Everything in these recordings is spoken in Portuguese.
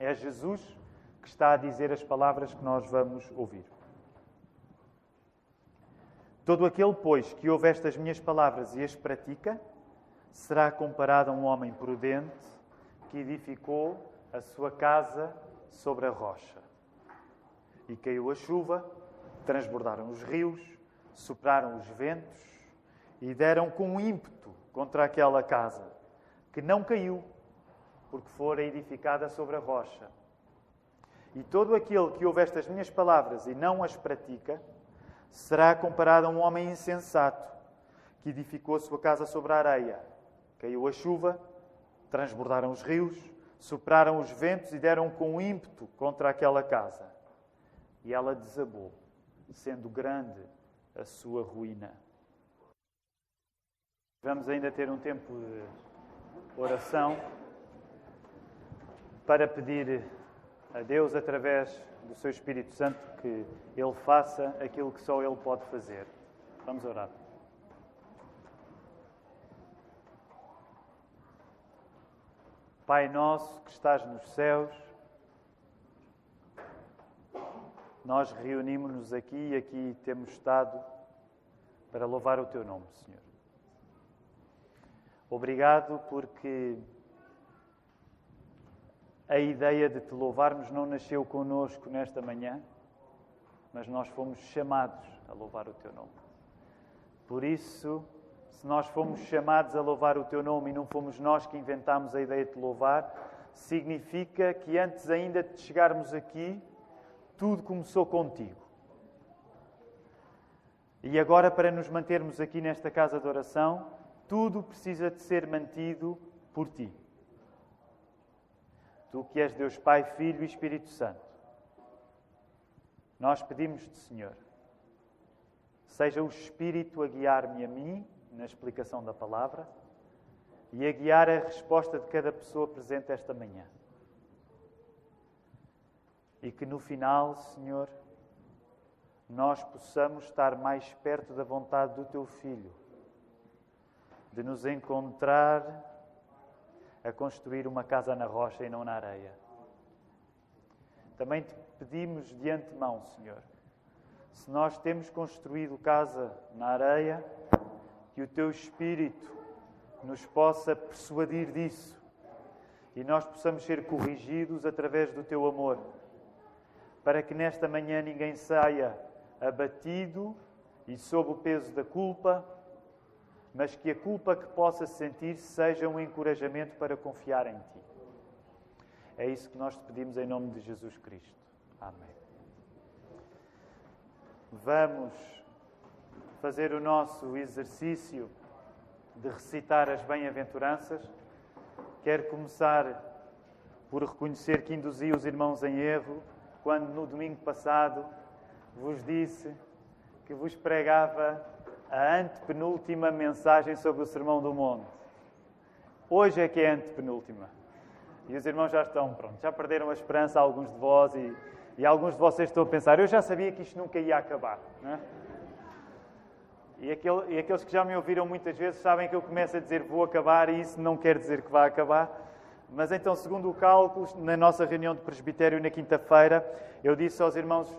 É Jesus que está a dizer as palavras que nós vamos ouvir. Todo aquele, pois, que ouve estas minhas palavras e as pratica, será comparado a um homem prudente que edificou a sua casa sobre a rocha. E caiu a chuva, transbordaram os rios, sopraram os ventos e deram com ímpeto contra aquela casa, que não caiu, porque fora edificada sobre a rocha. E todo aquele que ouve estas minhas palavras e não as pratica, será comparado a um homem insensato, que edificou a sua casa sobre a areia. Caiu a chuva, transbordaram os rios, sopraram os ventos e deram com ímpeto contra aquela casa. E ela desabou, sendo grande a sua ruína. Vamos ainda ter um tempo de oração para pedir a Deus, através do seu Espírito Santo, que Ele faça aquilo que só Ele pode fazer. Vamos orar. Pai nosso que estás nos céus, nós reunimos-nos aqui e aqui temos estado para louvar o Teu nome, Senhor. Obrigado porque a ideia de te louvarmos não nasceu conosco nesta manhã, mas nós fomos chamados a louvar o teu nome. Por isso, se nós fomos chamados a louvar o teu nome e não fomos nós que inventámos a ideia de te louvar, significa que antes ainda de chegarmos aqui, tudo começou contigo. E agora, para nos mantermos aqui nesta casa de oração, tudo precisa de ser mantido por ti. Tu que és Deus Pai, Filho e Espírito Santo. Nós pedimos-te, Senhor, seja o Espírito a guiar-me a mim na explicação da palavra e a guiar a resposta de cada pessoa presente esta manhã. E que no final, Senhor, nós possamos estar mais perto da vontade do Teu Filho de nos encontrar a construir uma casa na rocha e não na areia. Também te pedimos de antemão, Senhor, se nós temos construído casa na areia, que o Teu Espírito nos possa persuadir disso e nós possamos ser corrigidos através do Teu amor, para que nesta manhã ninguém saia abatido e sob o peso da culpa mas que a culpa que possa sentir seja um encorajamento para confiar em Ti. É isso que nós te pedimos em nome de Jesus Cristo. Amém. Vamos fazer o nosso exercício de recitar as bem-aventuranças. Quero começar por reconhecer que induzi os irmãos em erro quando no domingo passado vos disse que vos pregava a antepenúltima mensagem sobre o Sermão do Monte. Hoje é que é a antepenúltima. E os irmãos já estão prontos, já perderam a esperança, alguns de vós, e, e alguns de vocês estão a pensar: eu já sabia que isto nunca ia acabar. Não é? e, aquele, e aqueles que já me ouviram muitas vezes sabem que eu começo a dizer vou acabar, e isso não quer dizer que vai acabar. Mas então, segundo o cálculo, na nossa reunião de presbitério na quinta-feira, eu disse aos irmãos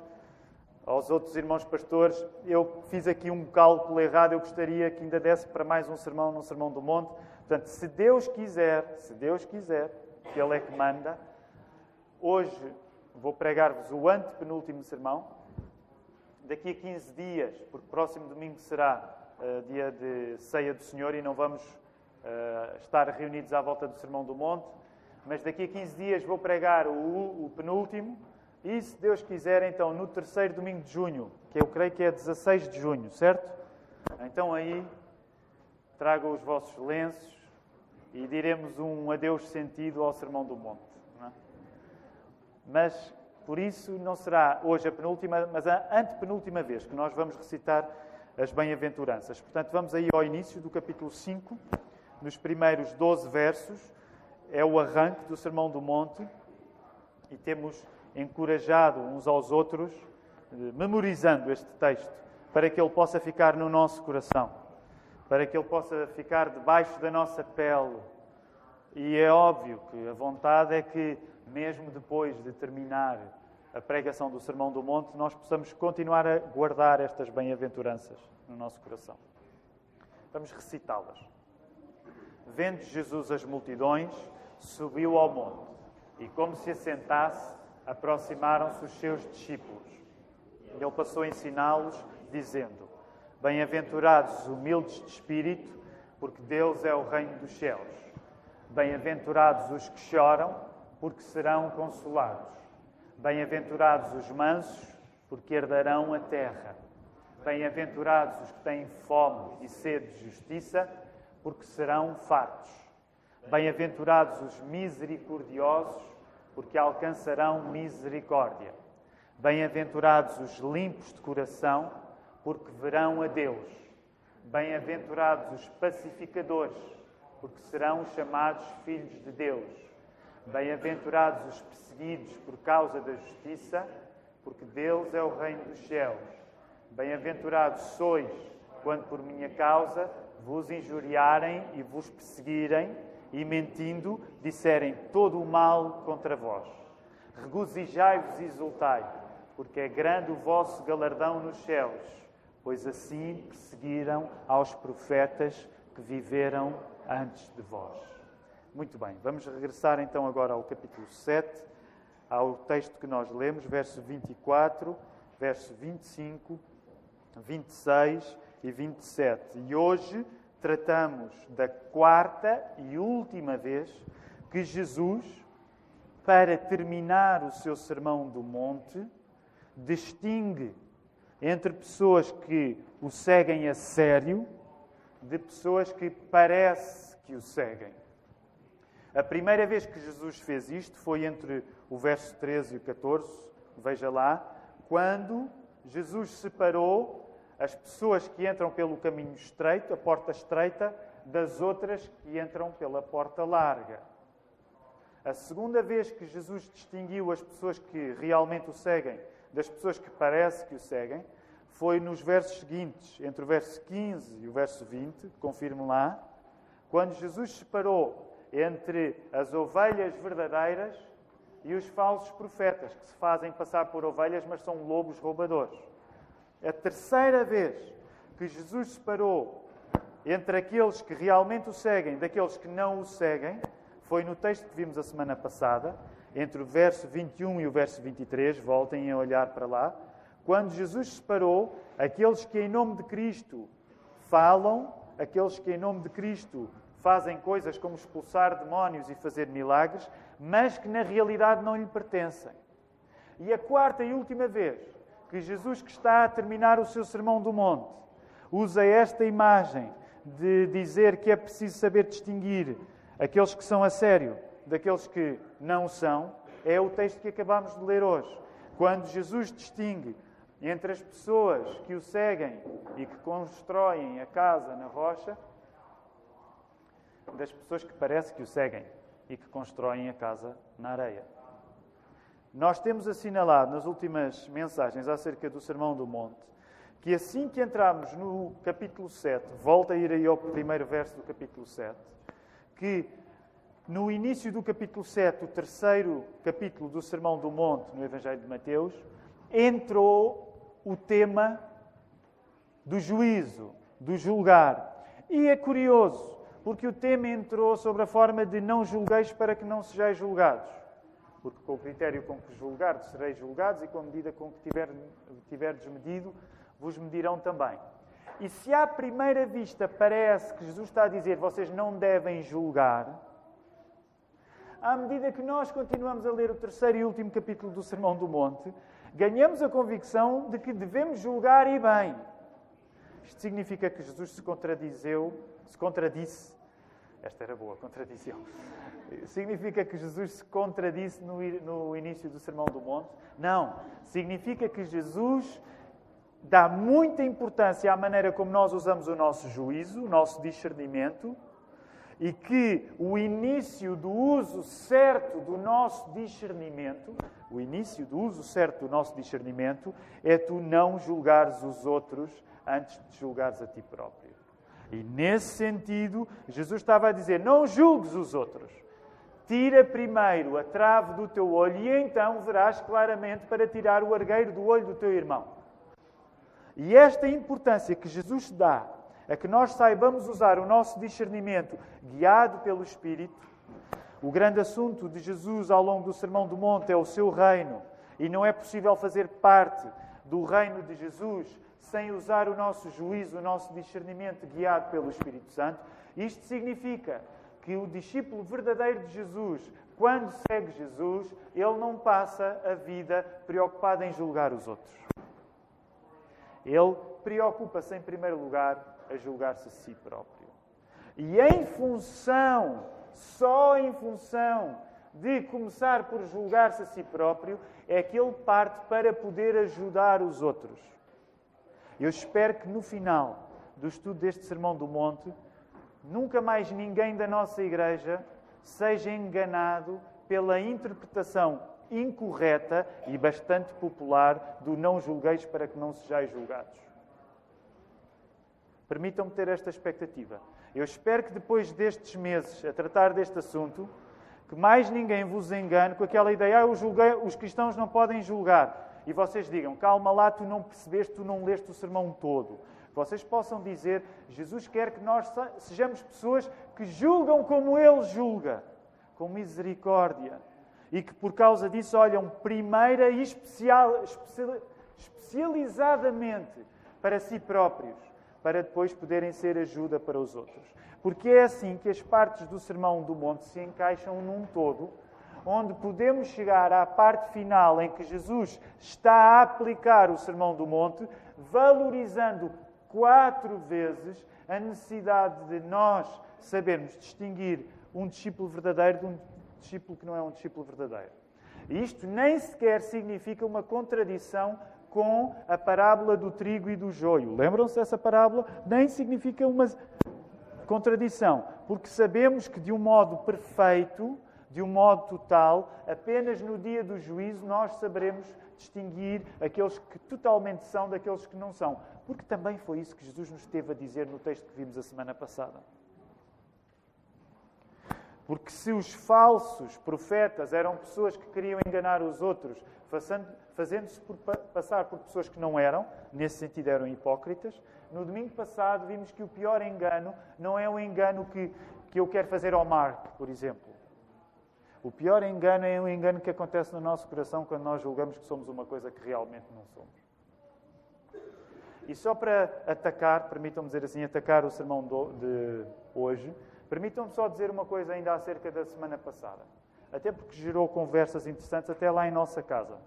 aos outros irmãos pastores, eu fiz aqui um cálculo errado, eu gostaria que ainda desse para mais um sermão no Sermão do Monte. Portanto, se Deus quiser, se Deus quiser, que Ele é que manda, hoje vou pregar-vos o antepenúltimo sermão. Daqui a 15 dias, porque próximo domingo será uh, dia de ceia do Senhor e não vamos uh, estar reunidos à volta do Sermão do Monte, mas daqui a 15 dias vou pregar o, o penúltimo, e se Deus quiser, então, no terceiro domingo de junho, que eu creio que é 16 de junho, certo? Então aí tragam os vossos lenços e diremos um adeus sentido ao Sermão do Monte. É? Mas, por isso, não será hoje a penúltima, mas a antepenúltima vez que nós vamos recitar as bem-aventuranças. Portanto, vamos aí ao início do capítulo 5, nos primeiros 12 versos, é o arranque do Sermão do Monte, e temos encorajado uns aos outros, eh, memorizando este texto, para que ele possa ficar no nosso coração, para que ele possa ficar debaixo da nossa pele. E é óbvio que a vontade é que mesmo depois de terminar a pregação do Sermão do Monte, nós possamos continuar a guardar estas bem-aventuranças no nosso coração. Vamos recitá-las. Vendo Jesus as multidões, subiu ao monte e, como se assentasse, aproximaram-se os seus discípulos. Ele passou a ensiná-los, dizendo: Bem-aventurados os humildes de espírito, porque deles é o reino dos céus. Bem-aventurados os que choram, porque serão consolados. Bem-aventurados os mansos, porque herdarão a terra. Bem-aventurados os que têm fome e sede de justiça, porque serão fartos. Bem-aventurados os misericordiosos, porque alcançarão misericórdia. Bem-aventurados os limpos de coração, porque verão a Deus. Bem-aventurados os pacificadores, porque serão chamados filhos de Deus. Bem-aventurados os perseguidos por causa da justiça, porque deles é o reino dos céus. Bem-aventurados sois quando por minha causa vos injuriarem e vos perseguirem e mentindo disserem todo o mal contra vós. Regozijai-vos e exultai, porque é grande o vosso galardão nos céus, pois assim perseguiram aos profetas que viveram antes de vós. Muito bem, vamos regressar então agora ao capítulo 7, ao texto que nós lemos, verso 24, verso 25, 26 e 27. E hoje tratamos da quarta e última vez que Jesus, para terminar o seu sermão do monte, distingue entre pessoas que o seguem a sério de pessoas que parece que o seguem. A primeira vez que Jesus fez isto foi entre o verso 13 e o 14, veja lá, quando Jesus separou as pessoas que entram pelo caminho estreito, a porta estreita, das outras que entram pela porta larga. A segunda vez que Jesus distinguiu as pessoas que realmente o seguem das pessoas que parece que o seguem foi nos versos seguintes, entre o verso 15 e o verso 20, confirmo lá, quando Jesus separou entre as ovelhas verdadeiras e os falsos profetas, que se fazem passar por ovelhas, mas são lobos roubadores. A terceira vez que Jesus separou entre aqueles que realmente o seguem daqueles que não o seguem foi no texto que vimos a semana passada, entre o verso 21 e o verso 23, voltem a olhar para lá, quando Jesus separou aqueles que em nome de Cristo falam, aqueles que em nome de Cristo fazem coisas como expulsar demónios e fazer milagres, mas que na realidade não lhe pertencem. E a quarta e última vez que Jesus, que está a terminar o seu sermão do monte, usa esta imagem de dizer que é preciso saber distinguir aqueles que são a sério daqueles que não são, é o texto que acabamos de ler hoje. Quando Jesus distingue entre as pessoas que o seguem e que constroem a casa na rocha das pessoas que parece que o seguem e que constroem a casa na areia. Nós temos assinalado nas últimas mensagens acerca do Sermão do Monte que assim que entramos no capítulo 7, volta a ir aí ao primeiro verso do capítulo 7, que no início do capítulo 7, o terceiro capítulo do Sermão do Monte no Evangelho de Mateus, entrou o tema do juízo, do julgar. E é curioso, porque o tema entrou sobre a forma de não julgueis para que não sejais julgados. Porque com o critério com que julgardes sereis julgados e com a medida com que tiver, tiverdes medido, vos medirão também. E se à primeira vista parece que Jesus está a dizer vocês não devem julgar, à medida que nós continuamos a ler o terceiro e último capítulo do Sermão do Monte, ganhamos a convicção de que devemos julgar e bem. Isto significa que Jesus se contradizeu se contradisse. Esta era boa, contradição. Significa que Jesus se contradisse no, no início do Sermão do Monte? Não. Significa que Jesus dá muita importância à maneira como nós usamos o nosso juízo, o nosso discernimento, e que o início do uso certo do nosso discernimento, o início do uso certo do nosso discernimento, é tu não julgares os outros antes de julgares a ti próprio. E nesse sentido, Jesus estava a dizer: não julgues os outros. Tira primeiro a trave do teu olho e então verás claramente para tirar o argueiro do olho do teu irmão. E esta importância que Jesus dá a que nós saibamos usar o nosso discernimento guiado pelo Espírito. O grande assunto de Jesus ao longo do Sermão do Monte é o seu reino. E não é possível fazer parte do reino de Jesus sem usar o nosso juízo, o nosso discernimento guiado pelo Espírito Santo. Isto significa que o discípulo verdadeiro de Jesus, quando segue Jesus, ele não passa a vida preocupado em julgar os outros. Ele preocupa-se, em primeiro lugar, a julgar-se a si próprio. E em função, só em função de começar por julgar-se a si próprio, é que ele parte para poder ajudar os outros. Eu espero que no final do estudo deste Sermão do Monte, nunca mais ninguém da nossa igreja seja enganado pela interpretação incorreta e bastante popular do não julgueis para que não sejais julgados. Permitam-me ter esta expectativa. Eu espero que depois destes meses a tratar deste assunto, que mais ninguém vos engane com aquela ideia, ah, julguei, os cristãos não podem julgar. E vocês digam, calma lá, tu não percebeste, tu não leste o sermão todo. Vocês possam dizer, Jesus quer que nós sejamos pessoas que julgam como Ele julga, com misericórdia. E que por causa disso olham primeira e especial, especializadamente para si próprios para depois poderem ser ajuda para os outros. Porque é assim que as partes do Sermão do Monte se encaixam num todo, onde podemos chegar à parte final em que Jesus está a aplicar o Sermão do Monte, valorizando quatro vezes a necessidade de nós sabermos distinguir um discípulo verdadeiro de um discípulo que não é um discípulo verdadeiro. Isto nem sequer significa uma contradição com a parábola do trigo e do joio. Lembram-se dessa parábola? Nem significa uma contradição, porque sabemos que de um modo perfeito, de um modo total, apenas no dia do juízo nós saberemos distinguir aqueles que totalmente são daqueles que não são. Porque também foi isso que Jesus nos teve a dizer no texto que vimos a semana passada. Porque se os falsos profetas eram pessoas que queriam enganar os outros, fazendo-se passar por pessoas que não eram, nesse sentido eram hipócritas. No domingo passado vimos que o pior engano não é o engano que, que eu quero fazer ao Marco, por exemplo. O pior engano é o engano que acontece no nosso coração quando nós julgamos que somos uma coisa que realmente não somos. E só para atacar, permitam-me dizer assim, atacar o sermão de hoje, permitam-me só dizer uma coisa ainda acerca da semana passada até porque gerou conversas interessantes até lá em nossa casa.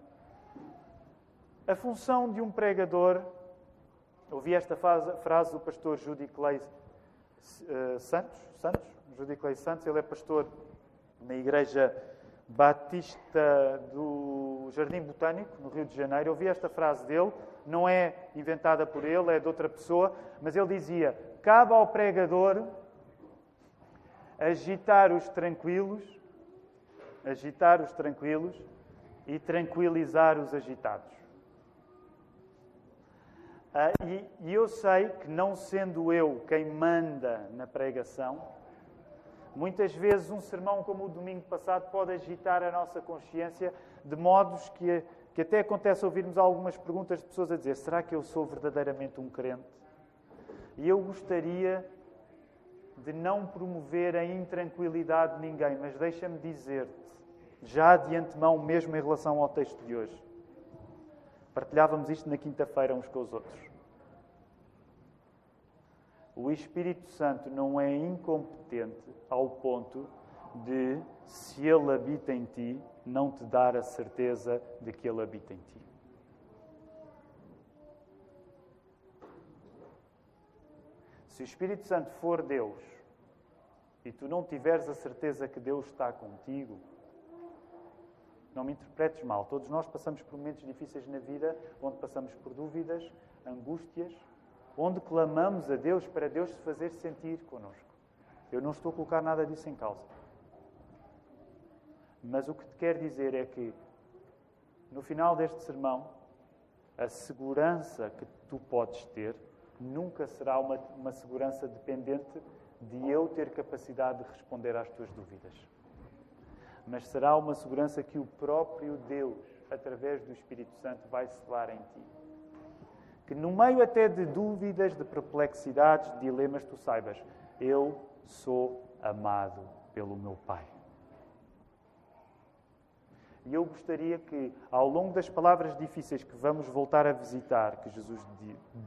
A função de um pregador, ouvi esta frase do pastor Judy Clay uh, Santos, Santos, Judy Clay Santos, ele é pastor na igreja Batista do Jardim Botânico, no Rio de Janeiro. ouvi esta frase dele, não é inventada por ele, é de outra pessoa, mas ele dizia: Cabe ao pregador agitar os tranquilos agitar os tranquilos e tranquilizar os agitados. Ah, e, e eu sei que, não sendo eu quem manda na pregação, muitas vezes um sermão como o domingo passado pode agitar a nossa consciência de modos que, que até acontece ouvirmos algumas perguntas de pessoas a dizer: será que eu sou verdadeiramente um crente? E eu gostaria de não promover a intranquilidade de ninguém, mas deixa-me dizer-te já de antemão, mesmo em relação ao texto de hoje. Partilhávamos isto na quinta-feira uns com os outros. O Espírito Santo não é incompetente ao ponto de, se Ele habita em ti, não te dar a certeza de que Ele habita em ti. Se o Espírito Santo for Deus e tu não tiveres a certeza que Deus está contigo, não me interpretes mal. Todos nós passamos por momentos difíceis na vida, onde passamos por dúvidas, angústias, onde clamamos a Deus para Deus se fazer sentir connosco. Eu não estou a colocar nada disso em causa. Mas o que te quero dizer é que, no final deste sermão, a segurança que tu podes ter nunca será uma, uma segurança dependente de eu ter capacidade de responder às tuas dúvidas. mas será uma segurança que o próprio Deus, através do Espírito Santo, vai selar em ti. Que no meio até de dúvidas, de perplexidades, de dilemas, tu saibas, eu sou amado pelo meu Pai. E eu gostaria que, ao longo das palavras difíceis que vamos voltar a visitar, que Jesus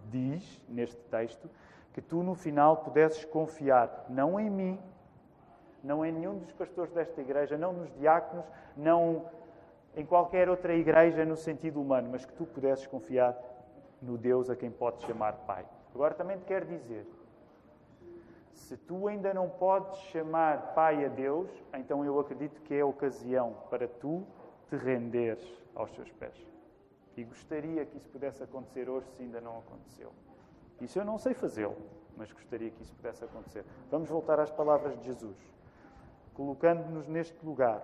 diz neste texto, que tu no final pudesses confiar não em mim, não em nenhum dos pastores desta igreja, não nos diáconos, não em qualquer outra igreja no sentido humano, mas que tu pudesses confiar no Deus a quem podes chamar Pai. Agora também te quero dizer, se tu ainda não podes chamar Pai a Deus, então eu acredito que é ocasião para tu te renderes aos seus pés. E gostaria que isso pudesse acontecer hoje, se ainda não aconteceu. Isso eu não sei fazê-lo, mas gostaria que isso pudesse acontecer. Vamos voltar às palavras de Jesus, colocando-nos neste lugar.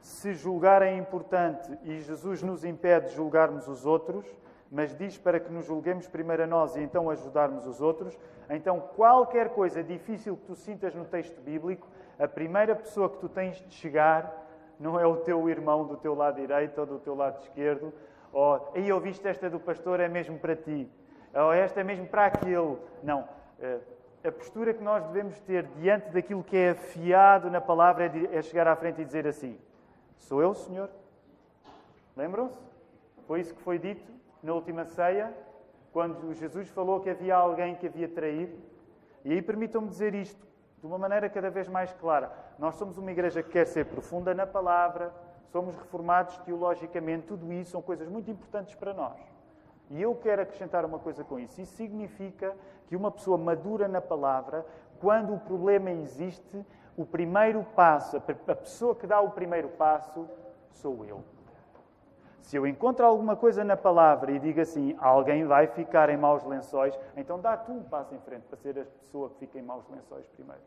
Se julgar é importante e Jesus nos impede de julgarmos os outros, mas diz para que nos julguemos primeiro a nós e então ajudarmos os outros, então qualquer coisa difícil que tu sintas no texto bíblico, a primeira pessoa que tu tens de chegar não é o teu irmão do teu lado direito ou do teu lado esquerdo, ou aí ouviste esta do pastor, é mesmo para ti, ou esta é mesmo para aquele. Não. Eh, a postura que nós devemos ter diante daquilo que é afiado na palavra é, é chegar à frente e dizer assim: Sou eu, Senhor? Lembram-se? Foi isso que foi dito na última ceia, quando Jesus falou que havia alguém que havia traído. E aí permitam-me dizer isto de uma maneira cada vez mais clara. Nós somos uma igreja que quer ser profunda na palavra, somos reformados teologicamente, tudo isso são coisas muito importantes para nós. E eu quero acrescentar uma coisa com isso. Isso significa que uma pessoa madura na palavra, quando o problema existe, o primeiro passo, a pessoa que dá o primeiro passo, sou eu. Se eu encontro alguma coisa na palavra e digo assim, alguém vai ficar em maus lençóis, então dá tu um passo em frente para ser a pessoa que fica em maus lençóis primeiro.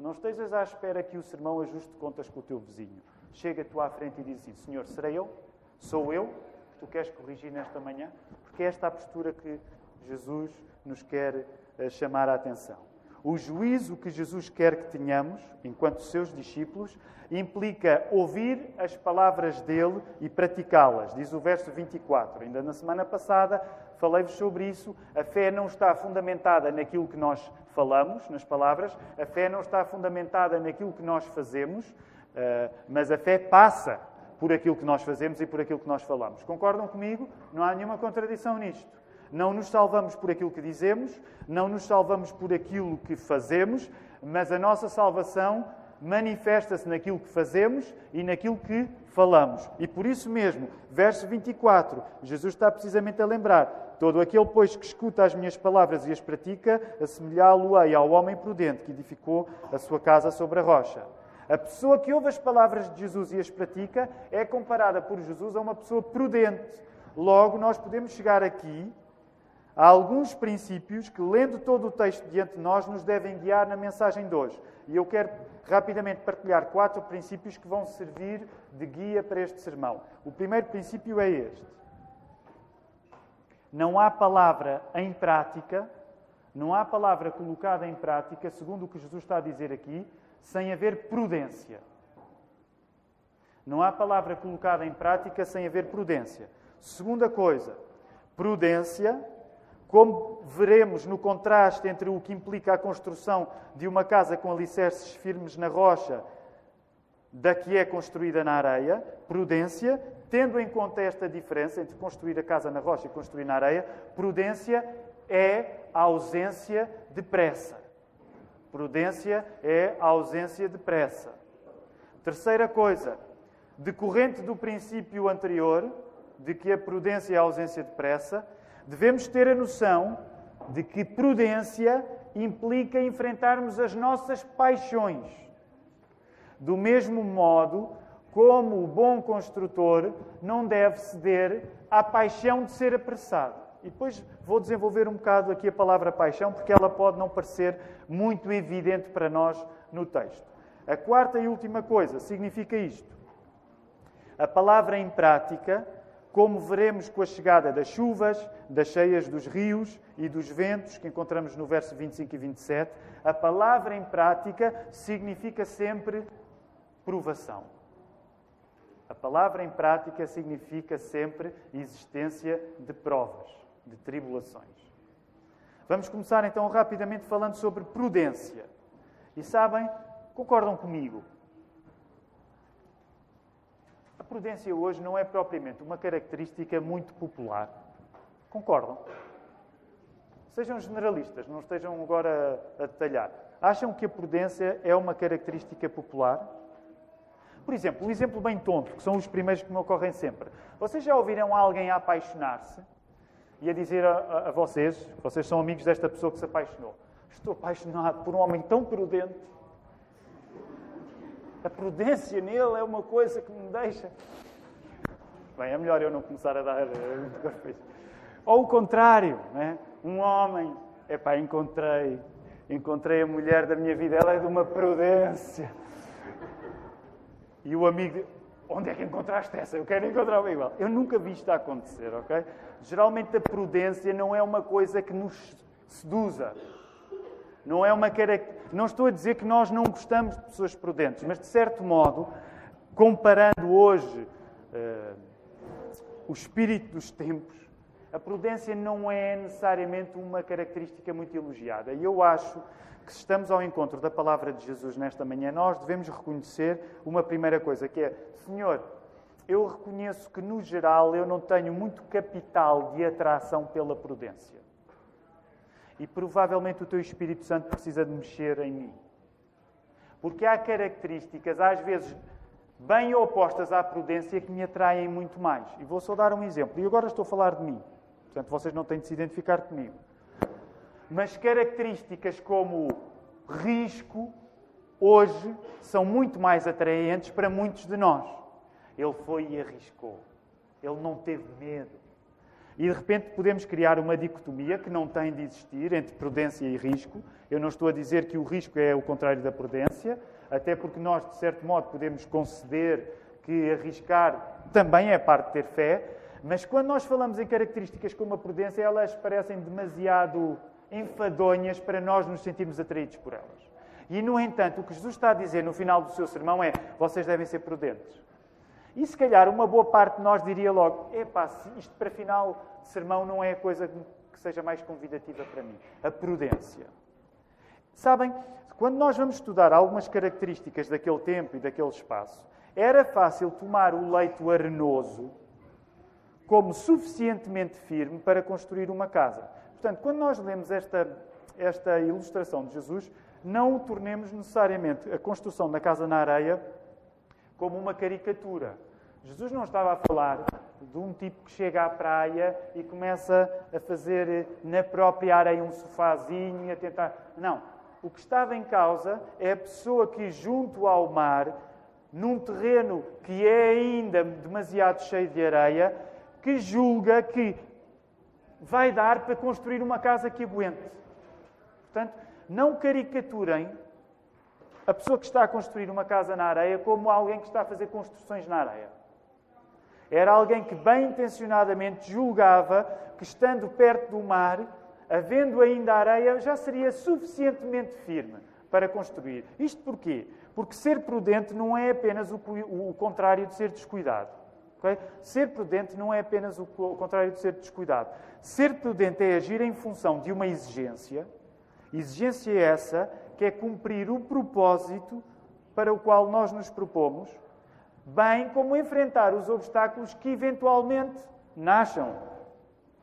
Não estejas à espera que o sermão ajuste contas com o teu vizinho. Chega tu à frente e diz assim: Senhor, serei eu? Sou eu que tu queres corrigir nesta manhã? Porque é esta a postura que Jesus nos quer eh, chamar a atenção. O juízo que Jesus quer que tenhamos, enquanto seus discípulos, implica ouvir as palavras dele e praticá-las. Diz o verso 24. Ainda na semana passada falei-vos sobre isso. A fé não está fundamentada naquilo que nós falamos, nas palavras, a fé não está fundamentada naquilo que nós fazemos, eh, mas a fé passa por aquilo que nós fazemos e por aquilo que nós falamos. Concordam comigo? Não há nenhuma contradição nisto. Não nos salvamos por aquilo que dizemos, não nos salvamos por aquilo que fazemos, mas a nossa salvação manifesta-se naquilo que fazemos e naquilo que falamos. E por isso mesmo, verso 24, Jesus está precisamente a lembrar: todo aquele, pois, que escuta as minhas palavras e as pratica, assemelhá-lo-ei ao homem prudente que edificou a sua casa sobre a rocha. A pessoa que ouve as palavras de Jesus e as pratica é comparada por Jesus a uma pessoa prudente. Logo, nós podemos chegar aqui Há alguns princípios que, lendo todo o texto diante de nós, nos devem guiar na mensagem de hoje. E eu quero rapidamente partilhar quatro princípios que vão servir de guia para este sermão. O primeiro princípio é este: não há palavra em prática, não há palavra colocada em prática, segundo o que Jesus está a dizer aqui, sem haver prudência. Não há palavra colocada em prática sem haver prudência. Segunda coisa, prudência como veremos no contraste entre o que implica a construção de uma casa com alicerces firmes na rocha da que é construída na areia, prudência, tendo em conta esta diferença entre construir a casa na rocha e construir na areia, prudência é a ausência de pressa. Prudência é a ausência de pressa. Terceira coisa, decorrente do princípio anterior, de que a prudência é a ausência de pressa, devemos ter a noção de que prudência implica enfrentarmos as nossas paixões. Do mesmo modo como o bom construtor não deve ceder à paixão de ser apressado. E depois vou desenvolver um bocado aqui a palavra paixão, porque ela pode não parecer muito evidente para nós no texto. A quarta e última coisa significa isto. A palavra em prática como veremos com a chegada das chuvas, das cheias dos rios e dos ventos, que encontramos no verso 25 e 27, a palavra em prática significa sempre provação. A palavra em prática significa sempre existência de provas, de tribulações. Vamos começar então rapidamente falando sobre prudência. E sabem, concordam comigo? Prudência hoje não é propriamente uma característica muito popular. Concordam? Sejam generalistas, não estejam agora a detalhar. Acham que a prudência é uma característica popular? Por exemplo, um exemplo bem tonto, que são os primeiros que me ocorrem sempre. Vocês já ouviram alguém a apaixonar-se e a dizer a, a, a vocês, vocês são amigos desta pessoa que se apaixonou, estou apaixonado por um homem tão prudente. A prudência nele é uma coisa que me deixa. Bem, é melhor eu não começar a dar eh, Ou o contrário, né? um homem, epá, encontrei encontrei a mulher da minha vida, ela é de uma prudência. E o amigo, onde é que encontraste essa? Eu quero encontrar uma igual. Eu nunca vi isto acontecer, ok? Geralmente a prudência não é uma coisa que nos seduza. Não é uma característica. Não estou a dizer que nós não gostamos de pessoas prudentes, mas de certo modo, comparando hoje uh, o espírito dos tempos, a prudência não é necessariamente uma característica muito elogiada. E eu acho que, se estamos ao encontro da palavra de Jesus nesta manhã, nós devemos reconhecer uma primeira coisa, que é: Senhor, eu reconheço que, no geral, eu não tenho muito capital de atração pela prudência. E provavelmente o Teu Espírito Santo precisa de mexer em mim. Porque há características, às vezes, bem opostas à prudência que me atraem muito mais. E vou só dar um exemplo. E agora estou a falar de mim. Portanto, vocês não têm de se identificar comigo. Mas características como risco, hoje, são muito mais atraentes para muitos de nós. Ele foi e arriscou. Ele não teve medo. E de repente podemos criar uma dicotomia que não tem de existir entre prudência e risco. Eu não estou a dizer que o risco é o contrário da prudência, até porque nós, de certo modo, podemos conceder que arriscar também é parte de ter fé, mas quando nós falamos em características como a prudência, elas parecem demasiado enfadonhas para nós nos sentirmos atraídos por elas. E, no entanto, o que Jesus está a dizer no final do seu sermão é: vocês devem ser prudentes. E se calhar uma boa parte de nós diria logo: epá, isto para final sermão não é a coisa que seja mais convidativa para mim. A prudência. Sabem, quando nós vamos estudar algumas características daquele tempo e daquele espaço, era fácil tomar o leito arenoso como suficientemente firme para construir uma casa. Portanto, quando nós lemos esta, esta ilustração de Jesus, não o tornemos necessariamente a construção da casa na areia como uma caricatura. Jesus não estava a falar de um tipo que chega à praia e começa a fazer na própria areia um sofazinho a tentar. Não. O que estava em causa é a pessoa que, junto ao mar, num terreno que é ainda demasiado cheio de areia, que julga que vai dar para construir uma casa que aguente. Portanto, não caricaturem a pessoa que está a construir uma casa na areia como alguém que está a fazer construções na areia. Era alguém que bem intencionadamente julgava que, estando perto do mar, havendo ainda areia, já seria suficientemente firme para construir. Isto porquê? Porque ser prudente não é apenas o, contrário de ser descuidado. Okay? Ser prudente não é apenas o contrário de ser descuidado. Ser prudente é agir em função de uma exigência, exigência essa que é cumprir o propósito para o qual nós nos propomos, bem como enfrentar os obstáculos que eventualmente nasçam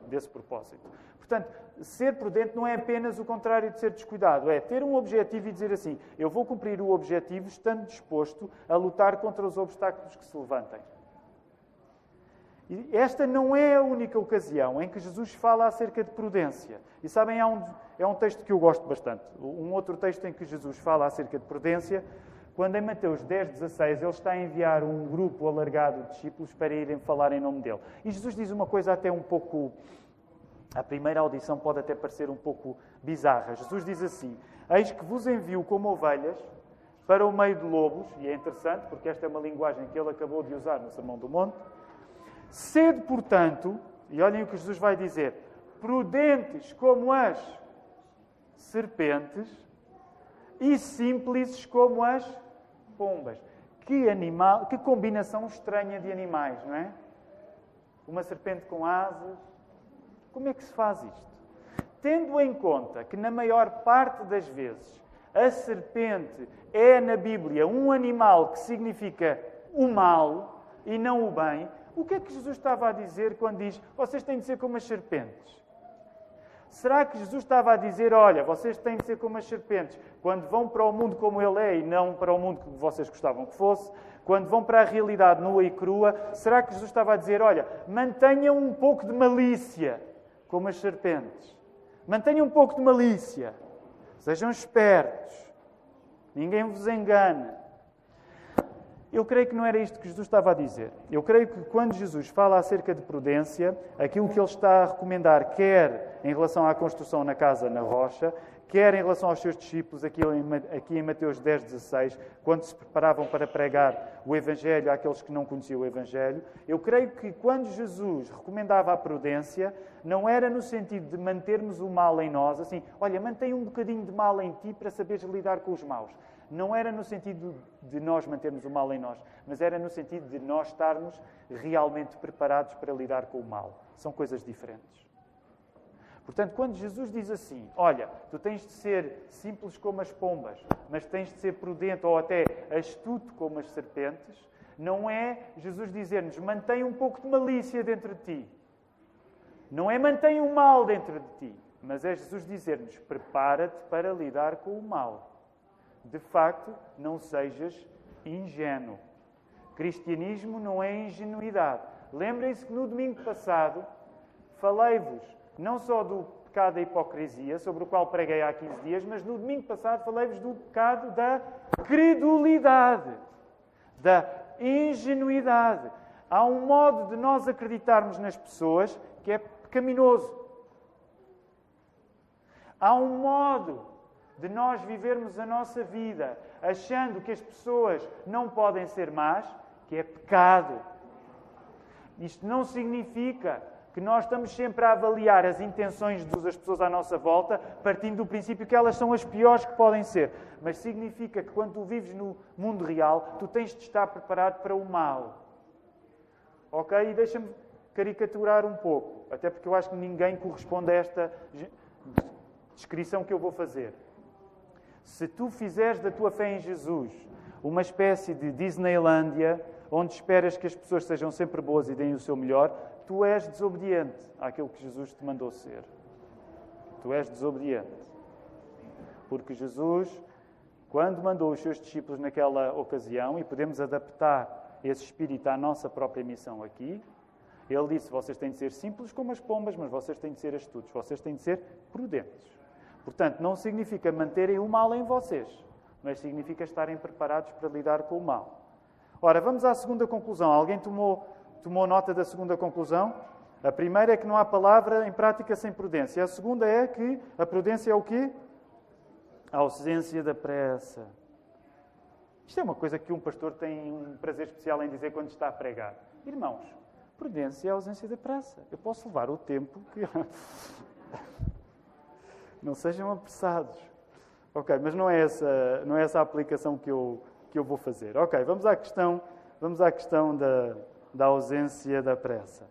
desse propósito. Portanto, ser prudente não é apenas o contrário de ser descuidado, é ter um objetivo e dizer assim: eu vou cumprir o objetivo estando disposto a lutar contra os obstáculos que se levantem. E esta não é a única ocasião em que Jesus fala acerca de prudência. E sabem, é um, é um texto que eu gosto bastante. Um outro texto em que Jesus fala acerca de prudência, quando em Mateus 10, 16, ele está a enviar um grupo alargado de discípulos para irem falar em nome dele. E Jesus diz uma coisa até um pouco. A primeira audição pode até parecer um pouco bizarra. Jesus diz assim: Eis que vos envio como ovelhas para o meio de lobos, e é interessante porque esta é uma linguagem que ele acabou de usar no Sermão do Monte Sede, portanto, e olhem o que Jesus vai dizer, prudentes como as serpentes e simples como as pombas. Que animal, que combinação estranha de animais, não é? Uma serpente com asas. Como é que se faz isto? Tendo em conta que na maior parte das vezes a serpente é na Bíblia um animal que significa o mal e não o bem, o que é que Jesus estava a dizer quando diz vocês têm de ser como as serpentes? Será que Jesus estava a dizer, olha, vocês têm de ser como as serpentes, quando vão para o mundo como ele é e não para o mundo que vocês gostavam que fosse, quando vão para a realidade nua e crua, será que Jesus estava a dizer, olha, mantenham um pouco de malícia, como as serpentes. Mantenham um pouco de malícia. Sejam espertos. Ninguém vos engana. Eu creio que não era isto que Jesus estava a dizer. Eu creio que quando Jesus fala acerca de prudência, aquilo que ele está a recomendar, quer em relação à construção na casa na rocha, quer em relação aos seus discípulos, aqui em, Mateus 10, 16, quando se preparavam para pregar o Evangelho àqueles que não conheciam o Evangelho, eu creio que quando Jesus recomendava a prudência, não era no sentido de mantermos o mal em nós, assim, olha, mantém um bocadinho de mal em ti para saberes lidar com os maus não era no sentido de nós mantermos o mal em nós, mas era no sentido de nós estarmos realmente preparados para lidar com o mal. São coisas diferentes. Portanto, quando Jesus diz assim: Olha, tu tens de ser simples como as pombas, mas tens de ser prudente ou até astuto como as serpentes, não é Jesus dizer-nos: mantém um pouco de malícia dentro de ti. Não é mantém o mal dentro de ti, mas é Jesus dizer-nos: prepara-te para lidar com o mal de facto, não sejas ingênuo. Cristianismo não é ingenuidade. Lembrem-se que no domingo passado falei-vos não só do pecado da hipocrisia, sobre o qual preguei há 15 dias, mas no domingo passado falei-vos do pecado da credulidade, da ingenuidade. Há um modo de nós acreditarmos nas pessoas que é pecaminoso. Há um modo de nós vivermos a nossa vida achando que as pessoas não podem ser más, que é pecado. Isto não significa que nós estamos sempre a avaliar as intenções das pessoas à nossa volta, partindo do princípio que elas são as piores que podem ser. Mas significa que quando tu vives no mundo real, tu tens de estar preparado para o mal. Ok? E deixa-me caricaturar um pouco, até porque eu acho que ninguém corresponde a esta descrição que eu vou fazer. Se tu fizeres da tua fé em Jesus uma espécie de Disneylândia, onde esperas que as pessoas sejam sempre boas e deem o seu melhor, tu és desobediente àquilo que Jesus te mandou ser. Tu és desobediente. Porque Jesus, quando mandou os seus discípulos naquela ocasião, e podemos adaptar esse espírito à nossa própria missão aqui, ele disse: Vocês têm de ser simples como as pombas, mas vocês têm de ser astutos, vocês têm de ser prudentes. Portanto, não significa manterem o mal em vocês, mas significa estarem preparados para lidar com o mal. Ora, vamos à segunda conclusão. Alguém tomou, tomou nota da segunda conclusão? A primeira é que não há palavra em prática sem prudência. A segunda é que a prudência é o quê? A ausência da pressa. Isto é uma coisa que um pastor tem um prazer especial em dizer quando está a pregar. Irmãos, prudência é a ausência da pressa. Eu posso levar o tempo que. Não sejam apressados. Ok, mas não é essa, não é essa a aplicação que eu, que eu vou fazer. Ok, vamos à questão, vamos à questão da, da ausência da pressa.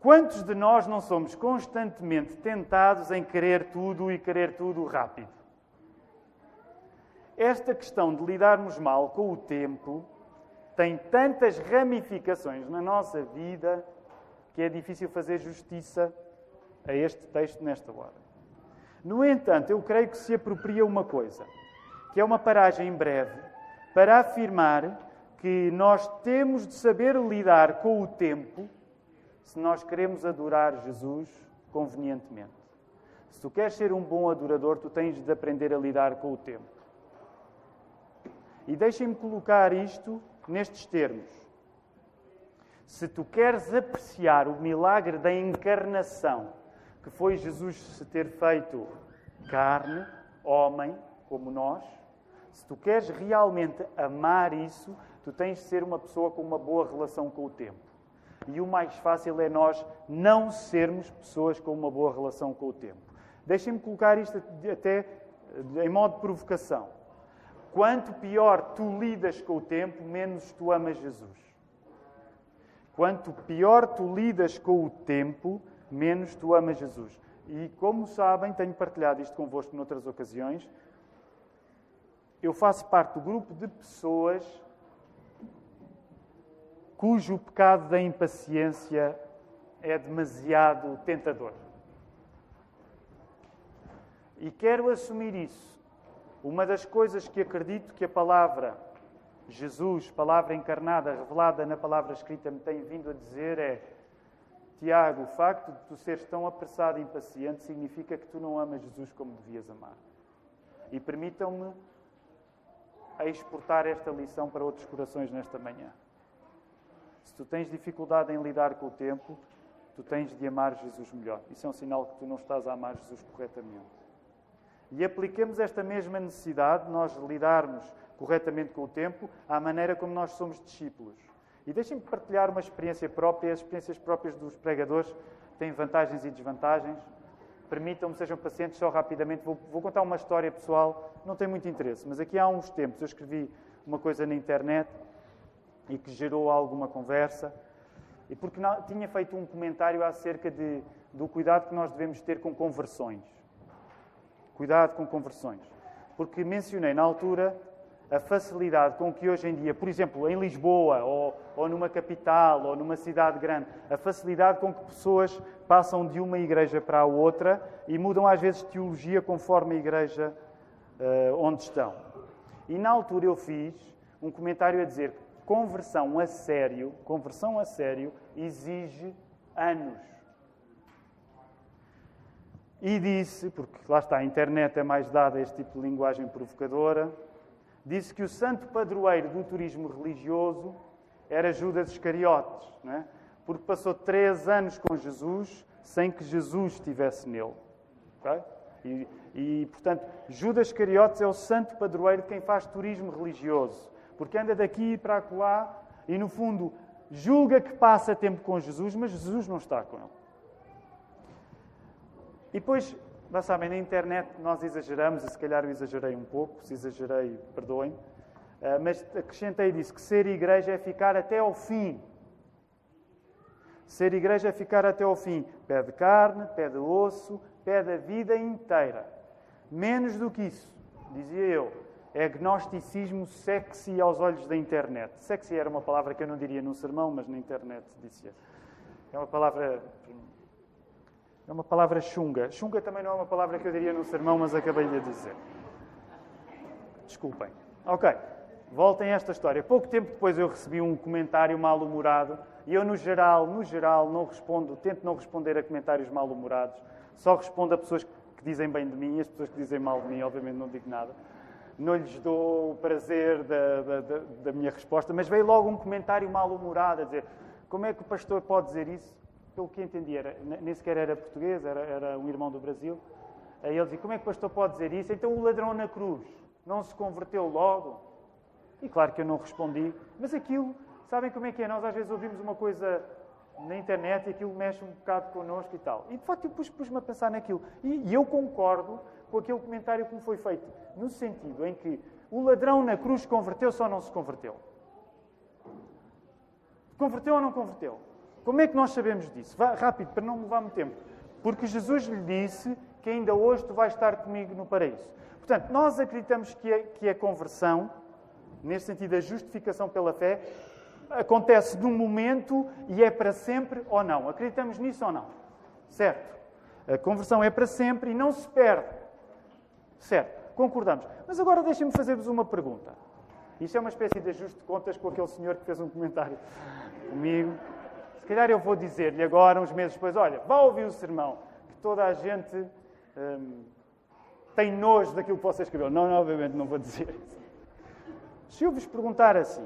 Quantos de nós não somos constantemente tentados em querer tudo e querer tudo rápido? Esta questão de lidarmos mal com o tempo tem tantas ramificações na nossa vida que é difícil fazer justiça a este texto nesta hora. No entanto, eu creio que se apropria uma coisa, que é uma paragem breve, para afirmar que nós temos de saber lidar com o tempo se nós queremos adorar Jesus convenientemente. Se tu queres ser um bom adorador, tu tens de aprender a lidar com o tempo. E deixem-me colocar isto nestes termos. Se tu queres apreciar o milagre da encarnação, que foi Jesus se ter feito carne, homem, como nós, se tu queres realmente amar isso, tu tens de ser uma pessoa com uma boa relação com o tempo. E o mais fácil é nós não sermos pessoas com uma boa relação com o tempo. Deixem-me colocar isto até em modo de provocação. Quanto pior tu lidas com o tempo, menos tu amas Jesus. Quanto pior tu lidas com o tempo, menos tu amas Jesus. E como sabem, tenho partilhado isto convosco noutras ocasiões, eu faço parte do grupo de pessoas cujo pecado da impaciência é demasiado tentador. E quero assumir isso. Uma das coisas que acredito que a palavra Jesus, palavra encarnada, revelada na palavra escrita, me tem vindo a dizer é: Tiago, o facto de tu seres tão apressado e impaciente significa que tu não amas Jesus como devias amar. E permitam-me exportar esta lição para outros corações nesta manhã. Se tu tens dificuldade em lidar com o tempo, tu tens de amar Jesus melhor. Isso é um sinal que tu não estás a amar Jesus corretamente. E apliquemos esta mesma necessidade de nós lidarmos corretamente com o tempo à maneira como nós somos discípulos. E deixem-me partilhar uma experiência própria. As experiências próprias dos pregadores têm vantagens e desvantagens. Permitam-me, sejam pacientes, só rapidamente. Vou, vou, contar uma história pessoal, não tem muito interesse, mas aqui há uns tempos eu escrevi uma coisa na internet e que gerou alguma conversa. E porque não, tinha feito um comentário acerca de, do cuidado que nós devemos ter com conversões. Cuidado com conversões. Porque mencionei na altura a facilidade com que hoje em dia, por exemplo, em Lisboa, ou, ou numa capital, ou numa cidade grande, a facilidade com que pessoas passam de uma igreja para a outra e mudam às vezes teologia conforme a igreja uh, onde estão. E na altura eu fiz um comentário a dizer que conversão a sério, conversão a sério exige anos. E disse, porque lá está, a internet é mais dada a este tipo de linguagem provocadora, disse que o santo padroeiro do turismo religioso era Judas Iscariotes, é? porque passou três anos com Jesus sem que Jesus estivesse nele. Okay? E, e, portanto, Judas Iscariotes é o santo padroeiro de quem faz turismo religioso, porque anda daqui para lá e, no fundo, julga que passa tempo com Jesus, mas Jesus não está com ele. E depois já sabem, na internet nós exageramos, e se calhar eu exagerei um pouco, se exagerei, perdoem, eh, mas acrescentei disso, que ser igreja é ficar até ao fim. Ser igreja é ficar até ao fim. Pede carne, pede osso, pede a vida inteira. Menos do que isso, dizia eu, é agnosticismo sexy aos olhos da internet. Sexy era uma palavra que eu não diria num sermão, mas na internet dizia. É uma palavra é uma palavra chunga. Chunga também não é uma palavra que eu diria no sermão, mas acabei de dizer. Desculpem. Ok, voltem a esta história. Pouco tempo depois eu recebi um comentário mal-humorado e eu, no geral, no geral, não respondo, tento não responder a comentários mal-humorados. Só respondo a pessoas que dizem bem de mim e as pessoas que dizem mal de mim, obviamente, não digo nada. Não lhes dou o prazer da, da, da, da minha resposta, mas veio logo um comentário mal-humorado a dizer como é que o pastor pode dizer isso? Pelo que entendi, era, nem sequer era português, era, era um irmão do Brasil. Aí ele dizia: Como é que o pastor pode dizer isso? Então o ladrão na cruz não se converteu logo? E claro que eu não respondi, mas aquilo, sabem como é que é? Nós às vezes ouvimos uma coisa na internet e aquilo mexe um bocado connosco e tal. E de facto eu pus-me a pensar naquilo. E, e eu concordo com aquele comentário que me foi feito, no sentido em que o ladrão na cruz converteu-se ou não se converteu? Converteu ou não converteu? Como é que nós sabemos disso? Vá rápido, para não levar muito tempo. Porque Jesus lhe disse que ainda hoje tu vais estar comigo no paraíso. Portanto, nós acreditamos que a, que a conversão, neste sentido, a justificação pela fé, acontece num momento e é para sempre ou não. Acreditamos nisso ou não? Certo. A conversão é para sempre e não se perde. Certo. Concordamos. Mas agora deixem-me fazer-vos uma pergunta. Isto é uma espécie de ajuste de contas com aquele senhor que fez um comentário comigo. Se calhar eu vou dizer-lhe agora, uns meses depois, olha, vá ouvir o sermão, que toda a gente hum, tem nojo daquilo que você escreveu. Não, não, obviamente não vou dizer isso. Se eu vos perguntar assim,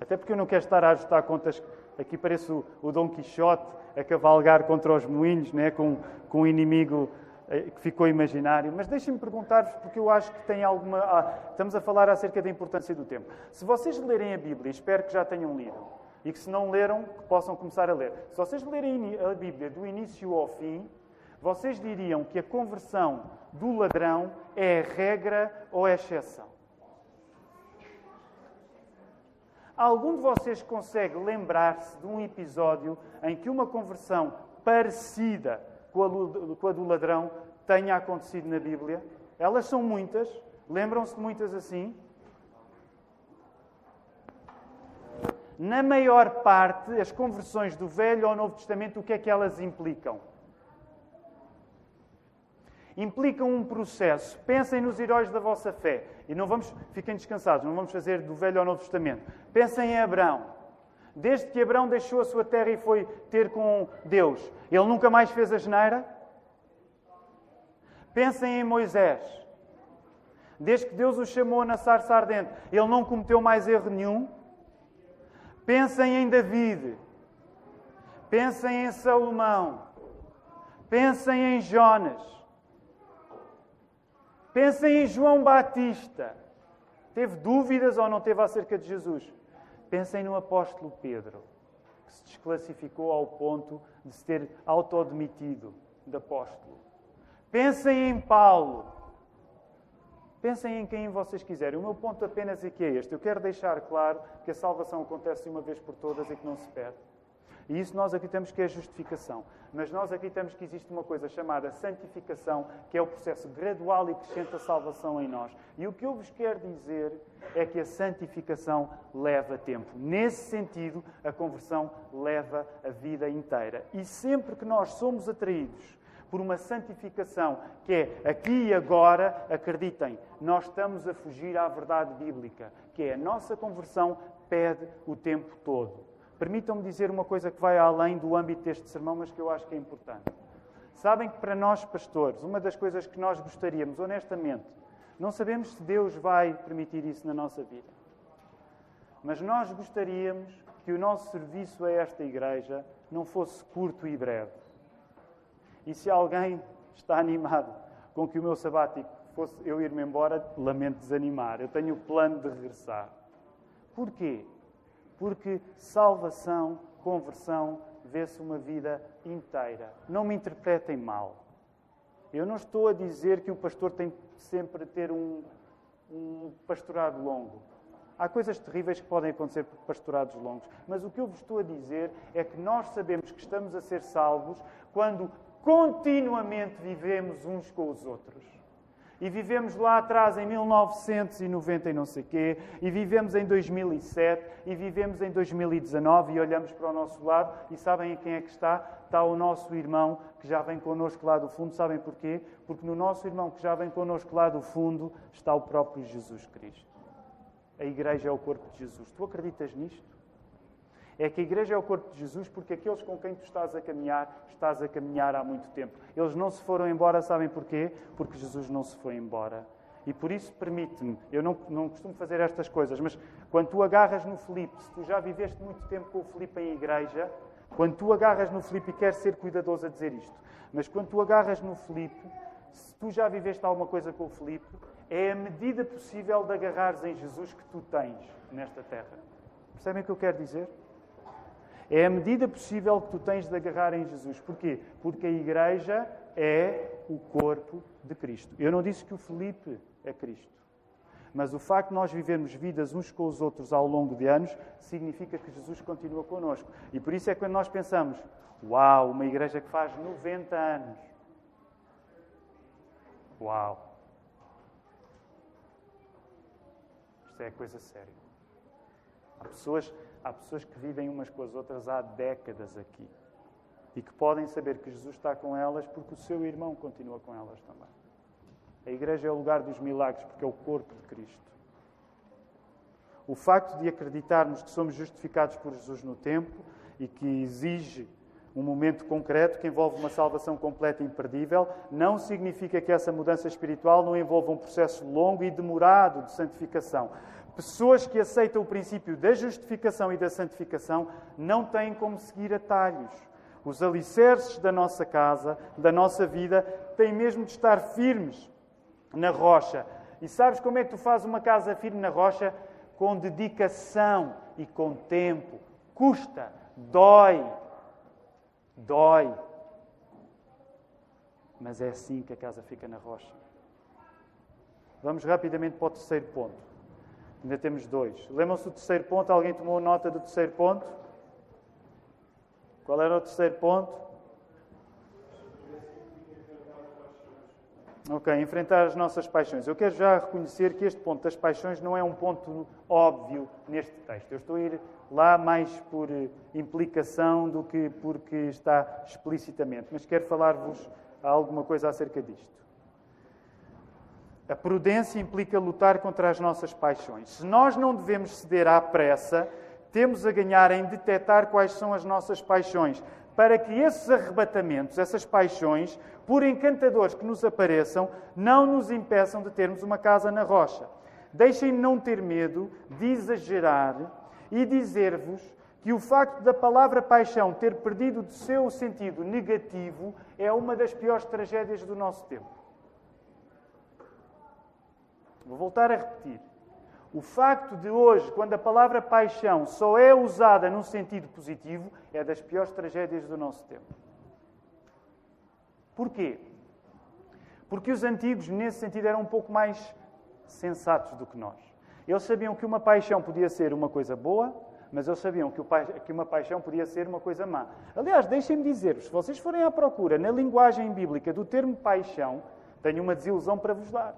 até porque eu não quero estar a ajustar contas, aqui parece o, o Dom Quixote a cavalgar contra os moinhos, né, com, com um inimigo eh, que ficou imaginário. Mas deixem-me perguntar-vos, porque eu acho que tem alguma. Ah, estamos a falar acerca da importância do tempo. Se vocês lerem a Bíblia, espero que já tenham lido, e que, se não leram, que possam começar a ler. Se vocês lerem a Bíblia do início ao fim, vocês diriam que a conversão do ladrão é regra ou é exceção? Algum de vocês consegue lembrar-se de um episódio em que uma conversão parecida com a do ladrão tenha acontecido na Bíblia? Elas são muitas, lembram-se de muitas assim? Na maior parte, as conversões do Velho ao Novo Testamento, o que é que elas implicam? Implicam um processo. Pensem nos heróis da vossa fé. E não vamos, fiquem descansados, não vamos fazer do Velho ao Novo Testamento. Pensem em Abraão. Desde que Abraão deixou a sua terra e foi ter com Deus, ele nunca mais fez a geneira? Pensem em Moisés. Desde que Deus o chamou na sarça ardente, ele não cometeu mais erro nenhum? Pensem em David. Pensem em Salomão. Pensem em Jonas. Pensem em João Batista. Teve dúvidas ou não teve acerca de Jesus? Pensem no apóstolo Pedro, que se desclassificou ao ponto de se ter autodemitido de apóstolo. Pensem em Paulo. Pensem em quem vocês quiserem. O meu ponto apenas aqui é este. Eu quero deixar claro que a salvação acontece uma vez por todas e que não se perde. E isso nós acreditamos que é justificação. Mas nós acreditamos que existe uma coisa chamada santificação, que é o processo gradual e crescente da salvação em nós. E o que eu vos quero dizer é que a santificação leva tempo. Nesse sentido, a conversão leva a vida inteira. E sempre que nós somos atraídos por uma santificação que é aqui e agora, acreditem, nós estamos a fugir à verdade bíblica, que é a nossa conversão pede o tempo todo. Permitam-me dizer uma coisa que vai além do âmbito deste sermão, mas que eu acho que é importante. Sabem que para nós, pastores, uma das coisas que nós gostaríamos, honestamente, não sabemos se Deus vai permitir isso na nossa vida, mas nós gostaríamos que o nosso serviço a esta igreja não fosse curto e breve e se alguém está animado com que o meu sabático fosse eu ir-me embora, lamento desanimar. Eu tenho o plano de regressar. Porquê? Porque salvação, conversão, vê-se uma vida inteira. Não me interpretem mal. Eu não estou a dizer que o pastor tem sempre ter um, um pastorado longo. Há coisas terríveis que podem acontecer por pastorados longos, mas o que eu vos estou a dizer é que nós sabemos que estamos a ser salvos quando continuamente vivemos uns com os outros. E vivemos lá atrás em 1990 e não sei quê, e vivemos em 2007, e vivemos em 2019 e olhamos para o nosso lado e sabem quem é que está? Está o nosso irmão que já vem connosco lá do fundo. Sabem porquê? Porque no nosso irmão que já vem connosco lá do fundo está o próprio Jesus Cristo. A igreja é o corpo de Jesus. Tu acreditas nisto? É que a igreja é o corpo de Jesus porque aqueles com quem tu estás a caminhar, estás a caminhar há muito tempo. Eles não se foram embora, sabem porquê? Porque Jesus não se foi embora. E por isso permite-me, eu não, não costumo fazer estas coisas, mas quando tu agarras no Filipe, se tu já viveste muito tempo com o Filipe em igreja, quando tu agarras no Filipe, e quero ser cuidadoso a dizer isto, mas quando tu agarras no Filipe, se tu já viveste alguma coisa com o Filipe, é a medida possível de agarrares em Jesus que tu tens nesta terra. Percebem o que eu quero dizer? É a medida possível que tu tens de agarrar em Jesus. Porquê? Porque a igreja é o corpo de Cristo. Eu não disse que o Felipe é Cristo. Mas o facto de nós vivermos vidas uns com os outros ao longo de anos significa que Jesus continua connosco. E por isso é quando nós pensamos: Uau, uma igreja que faz 90 anos. Uau! Isto é coisa séria. Há pessoas Há pessoas que vivem umas com as outras há décadas aqui e que podem saber que Jesus está com elas porque o seu irmão continua com elas também. A igreja é o lugar dos milagres porque é o corpo de Cristo. O facto de acreditarmos que somos justificados por Jesus no tempo e que exige um momento concreto que envolve uma salvação completa e imperdível, não significa que essa mudança espiritual não envolva um processo longo e demorado de santificação. Pessoas que aceitam o princípio da justificação e da santificação não têm como seguir atalhos. Os alicerces da nossa casa, da nossa vida, têm mesmo de estar firmes na rocha. E sabes como é que tu fazes uma casa firme na rocha? Com dedicação e com tempo. Custa, dói. Dói. Mas é assim que a casa fica na rocha. Vamos rapidamente para o terceiro ponto. Ainda temos dois. Lembram-se do terceiro ponto? Alguém tomou nota do terceiro ponto? Qual era o terceiro ponto? Ok, enfrentar as nossas paixões. Eu quero já reconhecer que este ponto das paixões não é um ponto óbvio neste texto. Eu estou a ir lá mais por eh, implicação do que porque está explicitamente, mas quero falar-vos alguma coisa acerca disto. A prudência implica lutar contra as nossas paixões. Se nós não devemos ceder à pressa, temos a ganhar em detectar quais são as nossas paixões, para que esses arrebatamentos, essas paixões, por encantadores que nos apareçam, não nos impeçam de termos uma casa na rocha. Deixem-me não ter medo de exagerar e dizer-vos que o facto da palavra paixão ter perdido o seu sentido negativo é uma das piores tragédias do nosso tempo. Vou voltar a repetir. O facto de hoje, quando a palavra paixão só é usada num sentido positivo, é das piores tragédias do nosso tempo. Porquê? Porque os antigos, nesse sentido, eram um pouco mais sensatos do que nós. Eles sabiam que uma paixão podia ser uma coisa boa, mas eles sabiam que uma paixão podia ser uma coisa má. Aliás, deixem-me dizer-vos, se vocês forem à procura na linguagem bíblica do termo paixão, tenho uma desilusão para vos dar.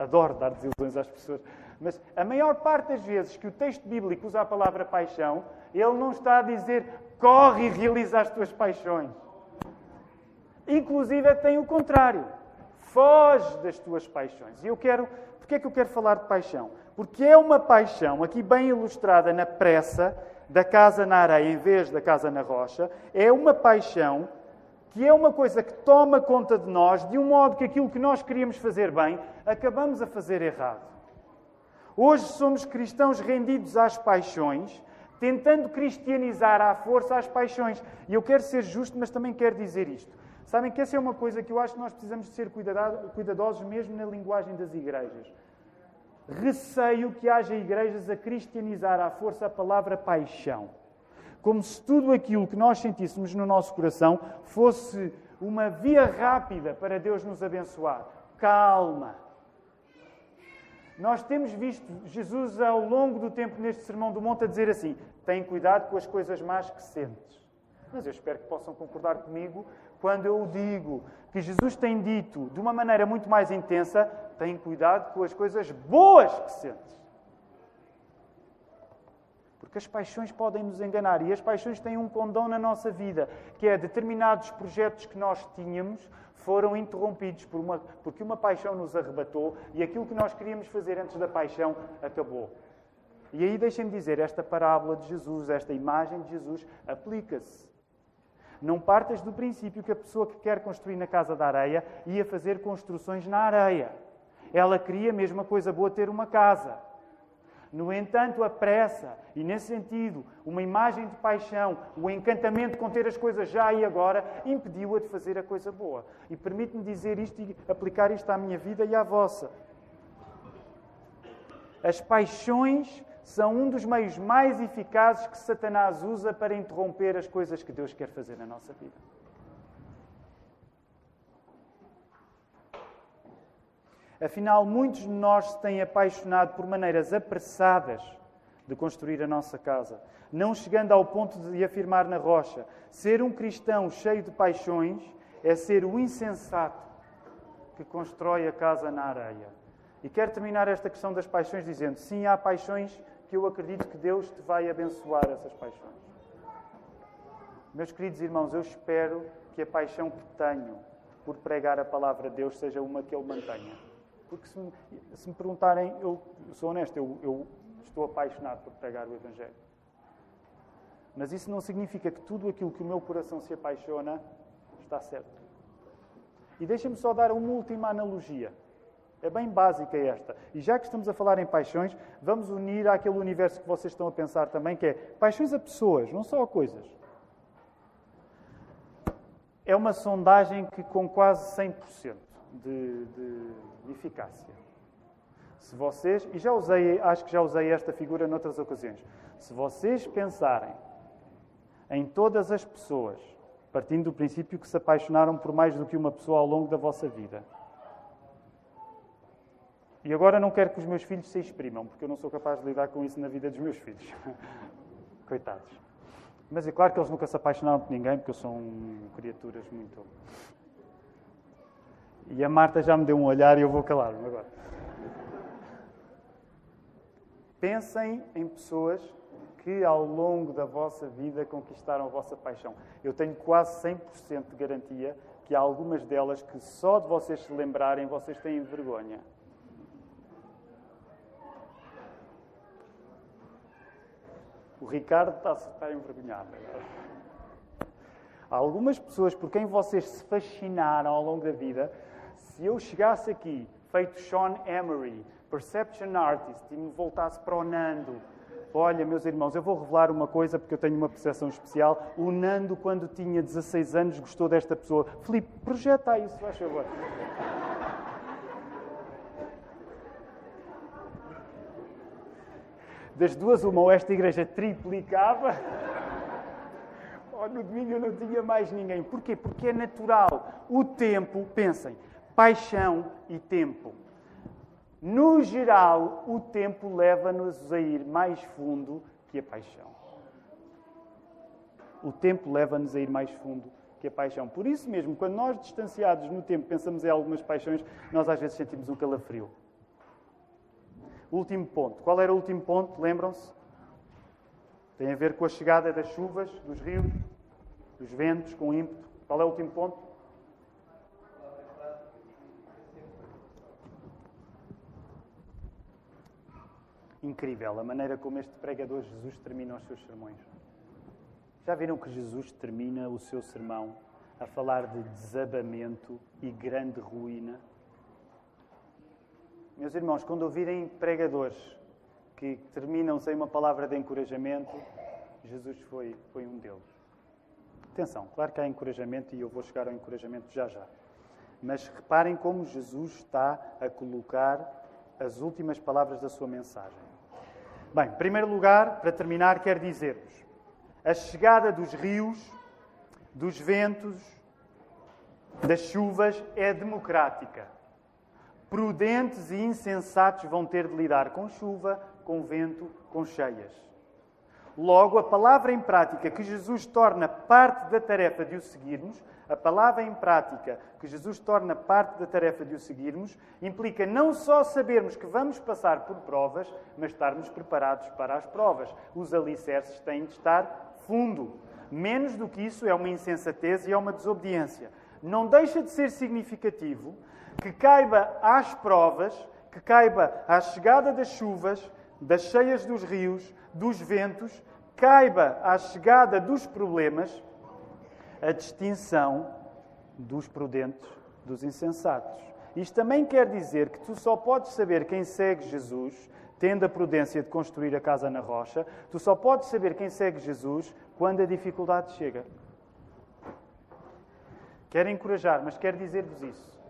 Adoro dar desilusões às pessoas. Mas a maior parte das vezes que o texto bíblico usa a palavra paixão, ele não está a dizer corre e realiza as tuas paixões. Inclusive tem o contrário. Foge das tuas paixões. E eu quero. Porquê é que eu quero falar de paixão? Porque é uma paixão, aqui bem ilustrada na pressa, da casa na areia em vez da casa na rocha, é uma paixão que é uma coisa que toma conta de nós de um modo que aquilo que nós queríamos fazer bem, acabamos a fazer errado. Hoje somos cristãos rendidos às paixões, tentando cristianizar à força as paixões. E eu quero ser justo, mas também quero dizer isto. Sabem que essa é uma coisa que eu acho que nós precisamos de ser cuidadosos mesmo na linguagem das igrejas. Receio que haja igrejas a cristianizar à força a palavra paixão como se tudo aquilo que nós sentíssemos no nosso coração fosse uma via rápida para Deus nos abençoar. Calma. Nós temos visto Jesus ao longo do tempo neste Sermão do Monte a dizer assim: tem cuidado com as coisas más que sentes. Mas eu espero que possam concordar comigo quando eu digo que Jesus tem dito de uma maneira muito mais intensa: tem cuidado com as coisas boas que sentes. Porque as paixões podem nos enganar e as paixões têm um condão na nossa vida, que é determinados projetos que nós tínhamos foram interrompidos por uma, porque uma paixão nos arrebatou e aquilo que nós queríamos fazer antes da paixão acabou. E aí deixem-me dizer, esta parábola de Jesus, esta imagem de Jesus, aplica-se. Não partas do princípio que a pessoa que quer construir na casa da areia ia fazer construções na areia. Ela queria, mesmo a coisa boa, ter uma casa. No entanto, a pressa, e nesse sentido, uma imagem de paixão, o encantamento com ter as coisas já e agora, impediu-a de fazer a coisa boa. E permite-me dizer isto e aplicar isto à minha vida e à vossa. As paixões são um dos meios mais eficazes que Satanás usa para interromper as coisas que Deus quer fazer na nossa vida. Afinal, muitos de nós se têm apaixonado por maneiras apressadas de construir a nossa casa, não chegando ao ponto de afirmar na rocha. Ser um cristão cheio de paixões é ser o insensato que constrói a casa na areia. E quero terminar esta questão das paixões dizendo: sim, há paixões que eu acredito que Deus te vai abençoar essas paixões. Meus queridos irmãos, eu espero que a paixão que tenho por pregar a palavra de Deus seja uma que Ele mantenha. Porque se me, se me perguntarem, eu, sou honesto, eu, eu estou apaixonado por pregar o Evangelho. Mas isso não significa que tudo aquilo que o meu coração se apaixona está certo. E deixem-me só dar uma última analogia. É bem básica esta. E já que estamos a falar em paixões, vamos unir àquele universo que vocês estão a pensar também, que é paixões a pessoas, não só a coisas. É uma sondagem que com quase 100% de, de eficácia. Se vocês, e já usei, acho que já usei esta figura noutras ocasiões, se vocês pensarem em todas as pessoas, partindo do princípio que se apaixonaram por mais do que uma pessoa ao longo da vossa vida, E agora não quero que os meus filhos se exprimam, porque eu não sou capaz de lidar com isso na vida dos meus filhos. Coitados. Mas é claro que eles nunca se apaixonaram por ninguém, porque são criaturas muito. E a Marta já me deu um olhar e eu vou calar-me agora. Pensem em pessoas que ao longo da vossa vida conquistaram a vossa paixão. Eu tenho quase 100% de garantia que há algumas delas que só de vocês se lembrarem vocês têm vergonha. O Ricardo está, está envergonhado. Algumas pessoas por quem vocês se fascinaram ao longo da vida. Se eu chegasse aqui, feito Sean Emery, Perception Artist, e me voltasse para o Nando, Olha, meus irmãos, eu vou revelar uma coisa porque eu tenho uma percepção especial. O Nando, quando tinha 16 anos, gostou desta pessoa. Filipe, projeta isso, faz favor. Das duas, uma, ou esta igreja triplicava, ou no domingo eu não tinha mais ninguém. Porquê? Porque é natural. O tempo, pensem, paixão e tempo. No geral, o tempo leva-nos a ir mais fundo que a paixão. O tempo leva-nos a ir mais fundo que a paixão. Por isso mesmo, quando nós, distanciados no tempo, pensamos em algumas paixões, nós às vezes sentimos um calafrio. Último ponto. Qual era o último ponto? Lembram-se? Tem a ver com a chegada das chuvas, dos rios, dos ventos, com ímpeto. Qual é o último ponto? incrível a maneira como este pregador Jesus termina os seus sermões. Já viram que Jesus termina o seu sermão a falar de desabamento e grande ruína? Meus irmãos, quando ouvirem pregadores que terminam sem uma palavra de encorajamento, Jesus foi, foi um deles. Atenção, claro que há encorajamento e eu vou chegar ao encorajamento já já. Mas reparem como Jesus está a colocar as últimas palavras da sua mensagem. Bem, em primeiro lugar, para terminar, quero dizer-vos: a chegada dos rios, dos ventos, das chuvas é democrática. Prudentes e insensatos vão ter de lidar com chuva, com vento, com cheias. Logo, a palavra em prática que Jesus torna parte da tarefa de o seguirmos a palavra em prática que Jesus torna parte da tarefa de o seguirmos implica não só sabermos que vamos passar por provas, mas estarmos preparados para as provas. Os alicerces têm de estar fundo. Menos do que isso é uma insensatez e é uma desobediência. Não deixa de ser significativo que caiba às provas, que caiba à chegada das chuvas, das cheias dos rios, dos ventos, caiba à chegada dos problemas, a distinção dos prudentes dos insensatos. Isto também quer dizer que tu só podes saber quem segue Jesus, tendo a prudência de construir a casa na rocha, tu só podes saber quem segue Jesus quando a dificuldade chega. Quero encorajar, mas quero dizer-vos isso.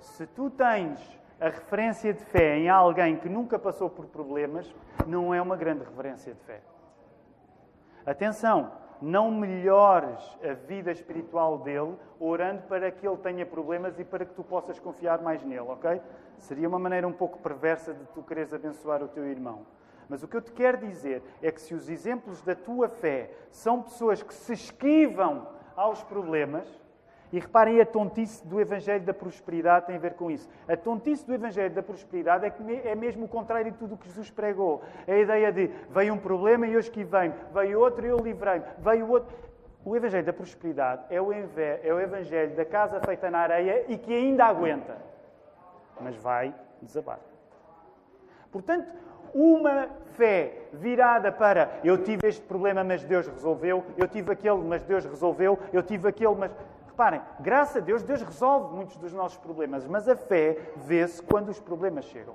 Se tu tens a referência de fé em alguém que nunca passou por problemas, não é uma grande referência de fé. Atenção, não melhores a vida espiritual dele orando para que ele tenha problemas e para que tu possas confiar mais nele, ok? Seria uma maneira um pouco perversa de tu quereres abençoar o teu irmão. Mas o que eu te quero dizer é que se os exemplos da tua fé são pessoas que se esquivam aos problemas, e reparem, a tontice do Evangelho da Prosperidade tem a ver com isso. A tontice do Evangelho da Prosperidade é, que é mesmo o contrário de tudo o que Jesus pregou. É a ideia de veio um problema e eu esquivei-me, veio outro e eu livrei-me, veio outro. O Evangelho da Prosperidade é o, é o Evangelho da casa feita na areia e que ainda aguenta, mas vai desabar. Portanto, uma fé virada para eu tive este problema, mas Deus resolveu, eu tive aquele, mas Deus resolveu, eu tive aquele, mas Reparem, graças a Deus, Deus resolve muitos dos nossos problemas, mas a fé vê-se quando os problemas chegam.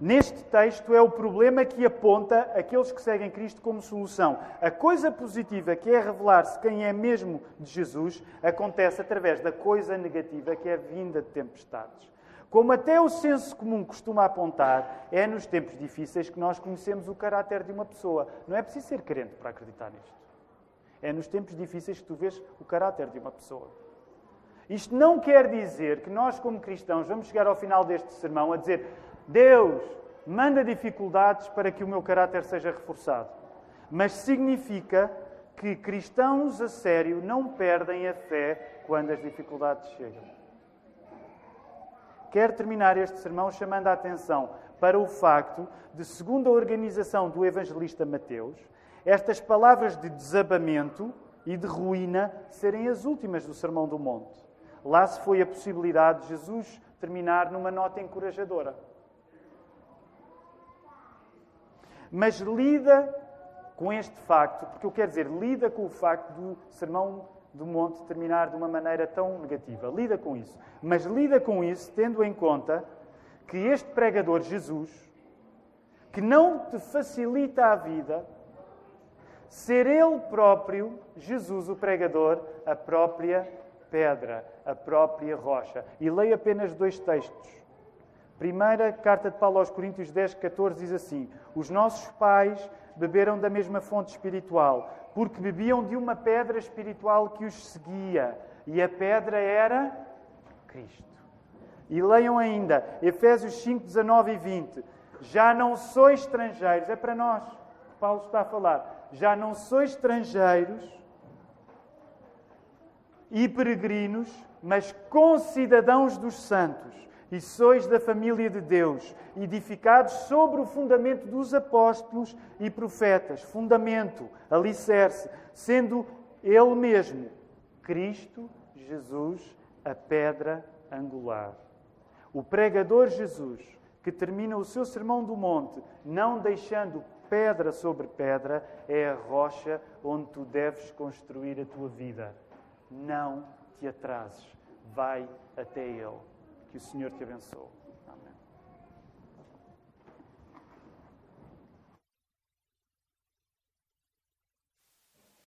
Neste texto é o problema que aponta aqueles que seguem Cristo como solução. A coisa positiva, que é revelar-se quem é mesmo de Jesus, acontece através da coisa negativa, que é a vinda de tempestades. Como até o senso comum costuma apontar, é nos tempos difíceis que nós conhecemos o caráter de uma pessoa. Não é preciso ser crente para acreditar nisto. É nos tempos difíceis que tu vês o caráter de uma pessoa. Isto não quer dizer que nós, como cristãos, vamos chegar ao final deste sermão a dizer: Deus, manda dificuldades para que o meu caráter seja reforçado. Mas significa que cristãos a sério não perdem a fé quando as dificuldades chegam. Quero terminar este sermão chamando a atenção para o facto de, segundo a organização do evangelista Mateus, estas palavras de desabamento e de ruína serem as últimas do Sermão do Monte. Lá se foi a possibilidade de Jesus terminar numa nota encorajadora. Mas lida com este facto, porque eu quero dizer, lida com o facto do Sermão do Monte terminar de uma maneira tão negativa. Lida com isso. Mas lida com isso tendo em conta que este pregador, Jesus, que não te facilita a vida, ser ele próprio, Jesus, o pregador, a própria pedra, a própria rocha. E leio apenas dois textos. Primeira carta de Paulo aos Coríntios 10, 14 diz assim: Os nossos pais beberam da mesma fonte espiritual, porque bebiam de uma pedra espiritual que os seguia, e a pedra era Cristo. E leiam ainda Efésios 5, 19 e 20. Já não sois estrangeiros, é para nós que Paulo está a falar. Já não sois estrangeiros e peregrinos, mas concidadãos dos santos, e sois da família de Deus, edificados sobre o fundamento dos apóstolos e profetas, fundamento, alicerce, sendo Ele mesmo, Cristo Jesus, a pedra angular. O pregador Jesus, que termina o seu sermão do monte, não deixando pedra sobre pedra, é a rocha onde tu deves construir a tua vida. Não te atrases, vai até Ele. Que o Senhor te abençoe.